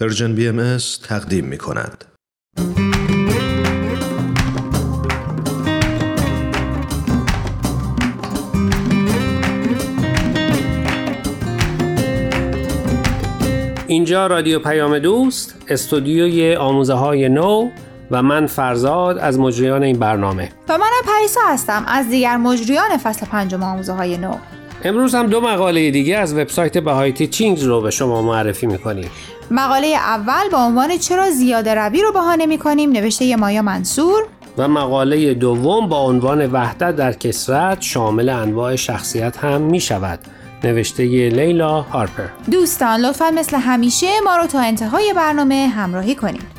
Persian BMS تقدیم می کند. اینجا رادیو پیام دوست استودیوی آموزه های نو و من فرزاد از مجریان این برنامه و منم پریسا هستم از دیگر مجریان فصل پنجم آموزه های نو امروز هم دو مقاله دیگه از وبسایت Baha'i Teachings رو به شما معرفی می‌کنیم. مقاله اول با عنوان چرا زیاده روی رو بهانه می‌کنیم؟ نوشته مایا منصور. و مقاله دوم با عنوان وحدت در کسرت شامل انواع شخصیت هم می شود نوشته لیلا هارپر. دوستان لطفا مثل همیشه ما رو تا انتهای برنامه همراهی کنید.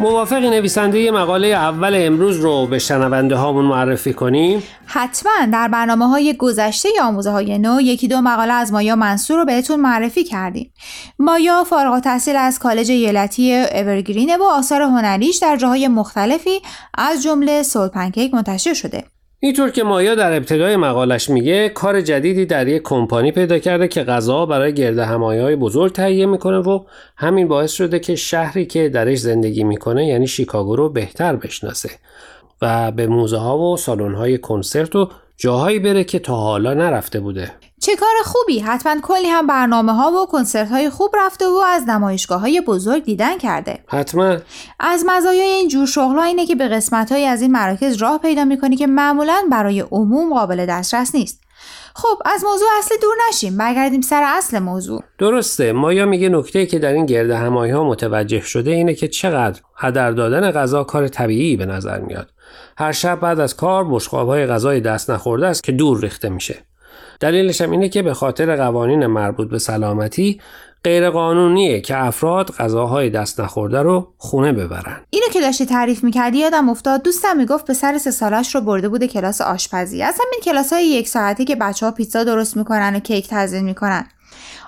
موافقی نویسنده مقاله اول امروز رو به شنونده هامون معرفی کنیم؟ حتما در برنامه های گذشته آموزه های نو یکی دو مقاله از مایا منصور رو بهتون معرفی کردیم. مایا فارغ التحصیل از کالج ایالتی اورگرینه و آثار هنریش در جاهای مختلفی از جمله سول پنکیک منتشر شده. اینطور که مایا در ابتدای مقالش میگه کار جدیدی در یک کمپانی پیدا کرده که غذا برای گرد های بزرگ تهیه می‌کنه و همین باعث شده که شهری که درش زندگی می‌کنه یعنی شیکاگو رو بهتر بشناسه و به موزه ها و سالن های کنسرت و جاهایی بره که تا حالا نرفته بوده. چه کار خوبی. حتما کلی هم برنامه ها و کنسرت های خوب رفته و از نمایشگاه های بزرگ دیدن کرده. حتما. از مزایای این جور شغل اینه که به قسمت های از این مراکز راه پیدا می‌کنی که معمولا برای عموم قابل دسترس نیست. خب از موضوع اصلی دور نشیم. برگردیم سر اصل موضوع. درسته. مایا میگه نکته که در این گرد همایی ها متوجه شده اینه که چقدر هدر دادن غذا کار طبیعی به نظر میاد. هر شب بعد از کار بشقاب های غذای دست نخورده است که دور ریخته میشه. دلیلش هم اینه که به خاطر قوانین مربوط به سلامتی غیر قانونیه که افراد غذاهای دست نخورده رو خونه ببرن. اینو که داشتی تعریف می‌کردی یادم افتاد. دوستم می‌گفت پسر سه سالش رو برده بوده کلاس آشپزی. از همین کلاس های یک ساعتی که بچه ها پیتزا درست می‌کنن و کیک تزیین می‌کنن.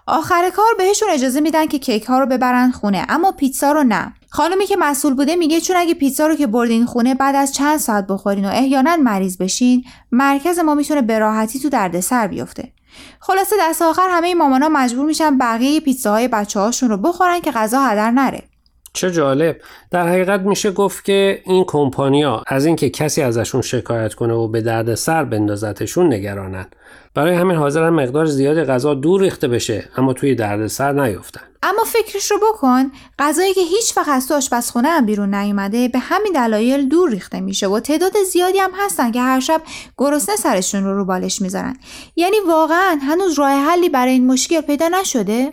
آخر کار بهشون اجازه میدن که کیک ها رو ببرن خونه اما پیتزا رو نه. خانمی که مسئول بوده میگه چون اگه پیتزا رو که بردین خونه بعد از چند ساعت بخورین و احیانا مریض بشین مرکز ما می‌تونه به راحتی تو دردسر بیفته. خلاصه دست آخر همه مامانا مجبور میشن بقیه پیتزاهای بچه هاشون رو بخورن که غذا هدر نره. چه جالب. در حقیقت میشه گفت که این کمپانیا از اینکه کسی ازشون شکایت کنه و به درد سر بندازتشون نگرانن. برای همین حاضرن مقدار زیاد غذا دور ریخته بشه اما توی درد سر نیفتن. اما فکرش رو بکن غذایی که هیچ وقت از تو آشپزخونه هم بیرون نیومده به همین دلایل دور ریخته میشه و تعداد زیادی هم هستن که هر شب گرسنه سرشون رو رو بالش می‌ذارن. یعنی واقعا هنوز راه حلی برای این مشکل پیدا نشده؟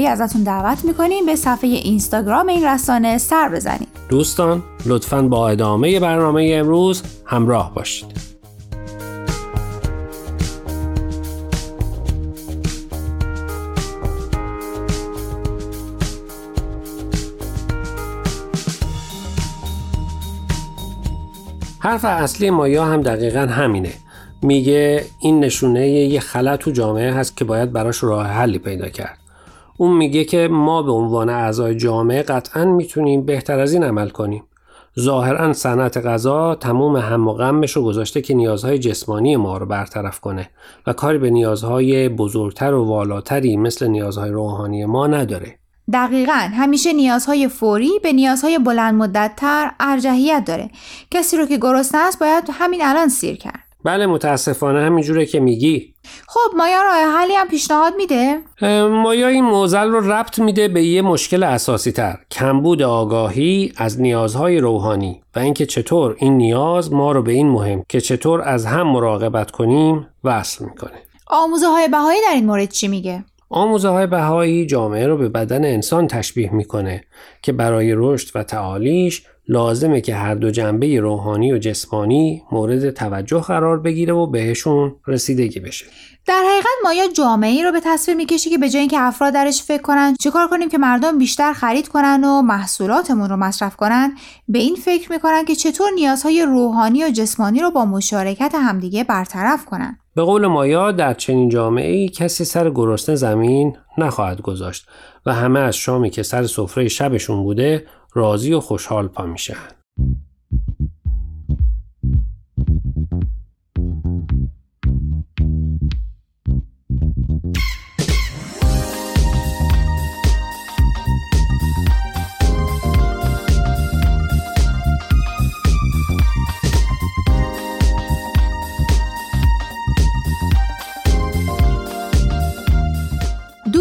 ازتون دعوت می‌کنیم به صفحه اینستاگرام این رسانه سر بزنید. دوستان لطفا با ادامه برنامه امروز همراه باشید. حرف اصلی مایا هم دقیقا همینه میگه این نشونه یه خلط تو جامعه هست که باید براش راه حلی پیدا کرد اون میگه که ما به عنوان اعضای جامعه قطعا می‌تونیم بهتر از این عمل کنیم. ظاهرا صنعت غذا تمام هم و غمش رو گذاشته که نیازهای جسمانی ما رو برطرف کنه و کاری به نیازهای بزرگتر و والاتری مثل نیازهای روحانی ما نداره. دقیقا همیشه نیازهای فوری به نیازهای بلند مدت تر ارجحیت داره. کسی رو که گرسنه است باید همین الان سیر کرد. بله متاسفانه همینجوره که میگی. خب مایا راه حلی هم پیشنهاد میده؟ مایا این موزل رو ربط میده به یه مشکل اساسی تر کمبود آگاهی از نیازهای روحانی و اینکه چطور این نیاز ما رو به این مهم که چطور از هم مراقبت کنیم وصل می‌کنه. آموزه های بهایی در این مورد چی میگه؟ آموزه های بهایی جامعه رو به بدن انسان تشبیه می‌کنه که برای رشد و تعالیش لازمه که هر دو جنبه روحانی و جسمانی مورد توجه قرار بگیره و بهشون رسیدگی بشه. در حقیقت مایا جامعه ای رو به تصویر می‌کشی که به جای اینکه افراد درش فکر کنن چیکار کنیم که مردم بیشتر خرید کنن و محصولاتمون رو مصرف کنن؟ به این فکر می‌کنن که چطور نیازهای روحانی و جسمانی رو با مشارکت همدیگه برطرف کنن؟ به قول مایا در چنین جامعه ای کسی سر گرسنه زمین نخواهد گذاشت و همه از شامی که سر سفره شبشون بوده راضی و خوشحال پا میشن.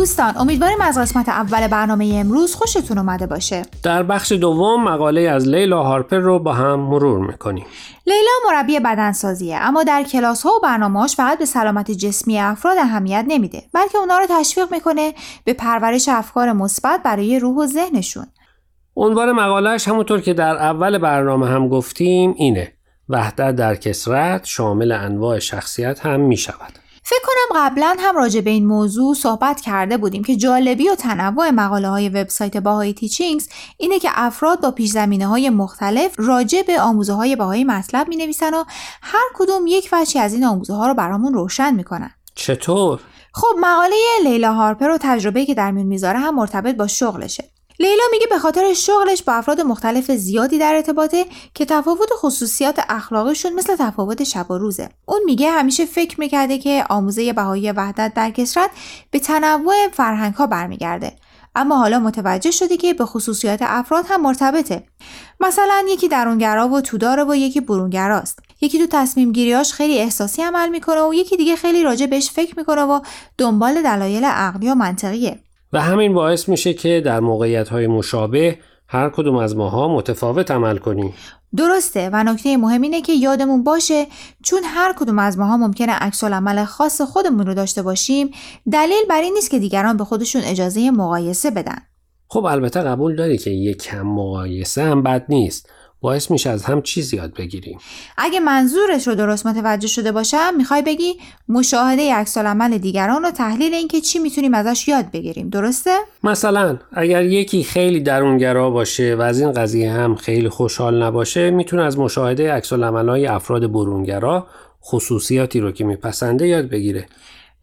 دوستان امیدواریم از قسمت اول برنامه امروز خوشتون اومده باشه. در بخش دوم مقاله از لیلا هارپر رو با هم مرور می‌کنیم. لیلا مربی بدنسازیه اما در کلاس ها و برنامه‌هاش فقط به سلامت جسمی افراد اهمیت نمیده بلکه اونا رو تشویق می‌کنه به پرورش افکار مثبت برای روح و ذهنشون. عنوان مقالهش همونطور که در اول برنامه هم گفتیم اینه وحدت در کسرت شامل انواع شخصیت هم می شود. فکر کنم قبلا هم راجع به این موضوع صحبت کرده بودیم که جالبی و تنوع مقاله های وبسایت باهای تیچینگز اینه که افراد با پیش زمینه های مختلف راجع به آموزه های باهایی مطلب می نویسن و هر کدوم یک وجهی از این آموزه ها رو برامون روشن می‌کنن. چطور؟ خب مقاله لیلا هارپر و تجربه که در میون می‌ذاره هم مرتبط با شغلشه. لیلا میگه به خاطر شغلش با افراد مختلف زیادی در ارتباطه که تفاوت خصوصیات اخلاقشون مثل تفاوت شب و روزه. اون میگه همیشه فکر می‌کرده که آموزه بهایی وحدت در کسرت به تنوع فرهنگ ها برمیگرده. اما حالا متوجه شده که به خصوصیات افراد هم مرتبطه. مثلا یکی درونگرا و توداره و یکی برونگراست. یکی تو تصمیم گیریاش خیلی احساسی عمل می‌کنه و یکی دیگه خیلی راجع بهش فکر می‌کنه و دنبال دلایل عقلی و منطقیه. و همین باعث میشه که در موقعیت های مشابه هر کدوم از ماها متفاوت عمل کنیم. درسته و نکته مهم اینه که یادمون باشه چون هر کدوم از ماها ممکنه عکس عمل خاص خودمون رو داشته باشیم دلیل بر این نیست که دیگران به خودشون اجازه مقایسه بدن. خب البته قبول داری که یک کم مقایسه هم بد نیست باعث میشه از هم چیز یاد بگیریم. اگه منظورش رو درست متوجه شده باشم می‌خوای بگی مشاهده عکس عمل دیگران و تحلیل اینکه چی می‌تونیم ازش یاد بگیریم. درسته؟ مثلا اگر یکی خیلی درونگرا باشه و از این قضیه هم خیلی خوشحال نباشه می‌تونه از مشاهده عکس های افراد برونگرا خصوصیاتی رو که میپسنده یاد بگیره.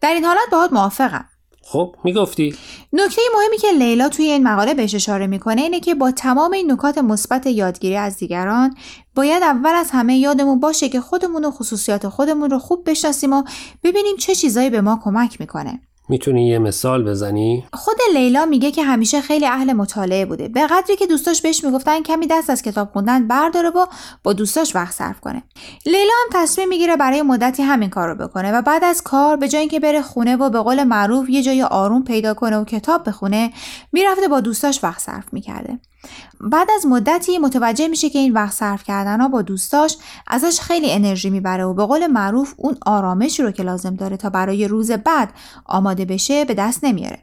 در این حالت باهات موافقم. خب می‌گفتی؟ نکته مهمی که لیلا توی این مقاله بهش اشاره می‌کنه اینه که با تمام این نکات مثبت یادگیری از دیگران باید اول از همه یادمون باشه که خودمون و خصوصیات خودمون رو خوب بشناسیم و ببینیم چه چیزایی به ما کمک می‌کنه. می‌تونی یه مثال بزنی؟ خود لیلا میگه که همیشه خیلی اهل مطالعه بوده. به قدری که دوستاش بهش می‌گفتن کمی دست از کتاب خوندن برداره و با دوستاش وقت صرف کنه. لیلا هم تصمیم می‌گیره برای مدتی همین کار رو بکنه و بعد از کار به جای اینکه بره خونه و به قول معروف یه جای آروم پیدا کنه و کتاب بخونه می‌رفته با دوستاش وقت صرف می‌کرده. بعد از مدتی متوجه میشه که این وقت صرف کردن ها با دوستاش ازش خیلی انرژی می‌بره و به قول معروف اون آرامشی رو که لازم داره تا برای روز بعد آماده بشه به دست نمیاره.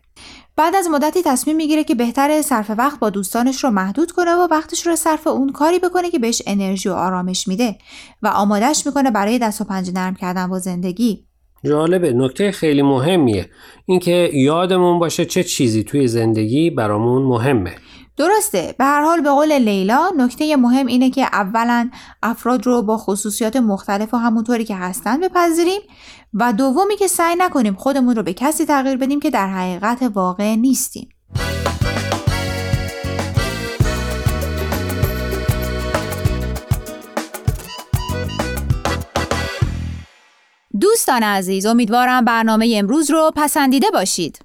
بعد از مدتی تصمیم می‌گیره که بهتر صرف وقت با دوستانش رو محدود کنه و وقتش رو صرف اون کاری بکنه که بهش انرژی و آرامش میده و آمادهش می‌کنه برای دست و پنجه نرم کردن با زندگی. جالبه. نکته خیلی مهمیه. اینکه یادمون باشه چه چیزی توی زندگی برامون مهمه. درسته. به هر حال به قول لیلا نکته مهم اینه که اولا افراد رو با خصوصیات مختلف و همونطوری که هستن بپذیریم و دومی که سعی نکنیم خودمون رو به کسی تغییر بدیم که در حقیقت واقع نیستیم. دوستان عزیز امیدوارم برنامه امروز رو پسندیده باشید.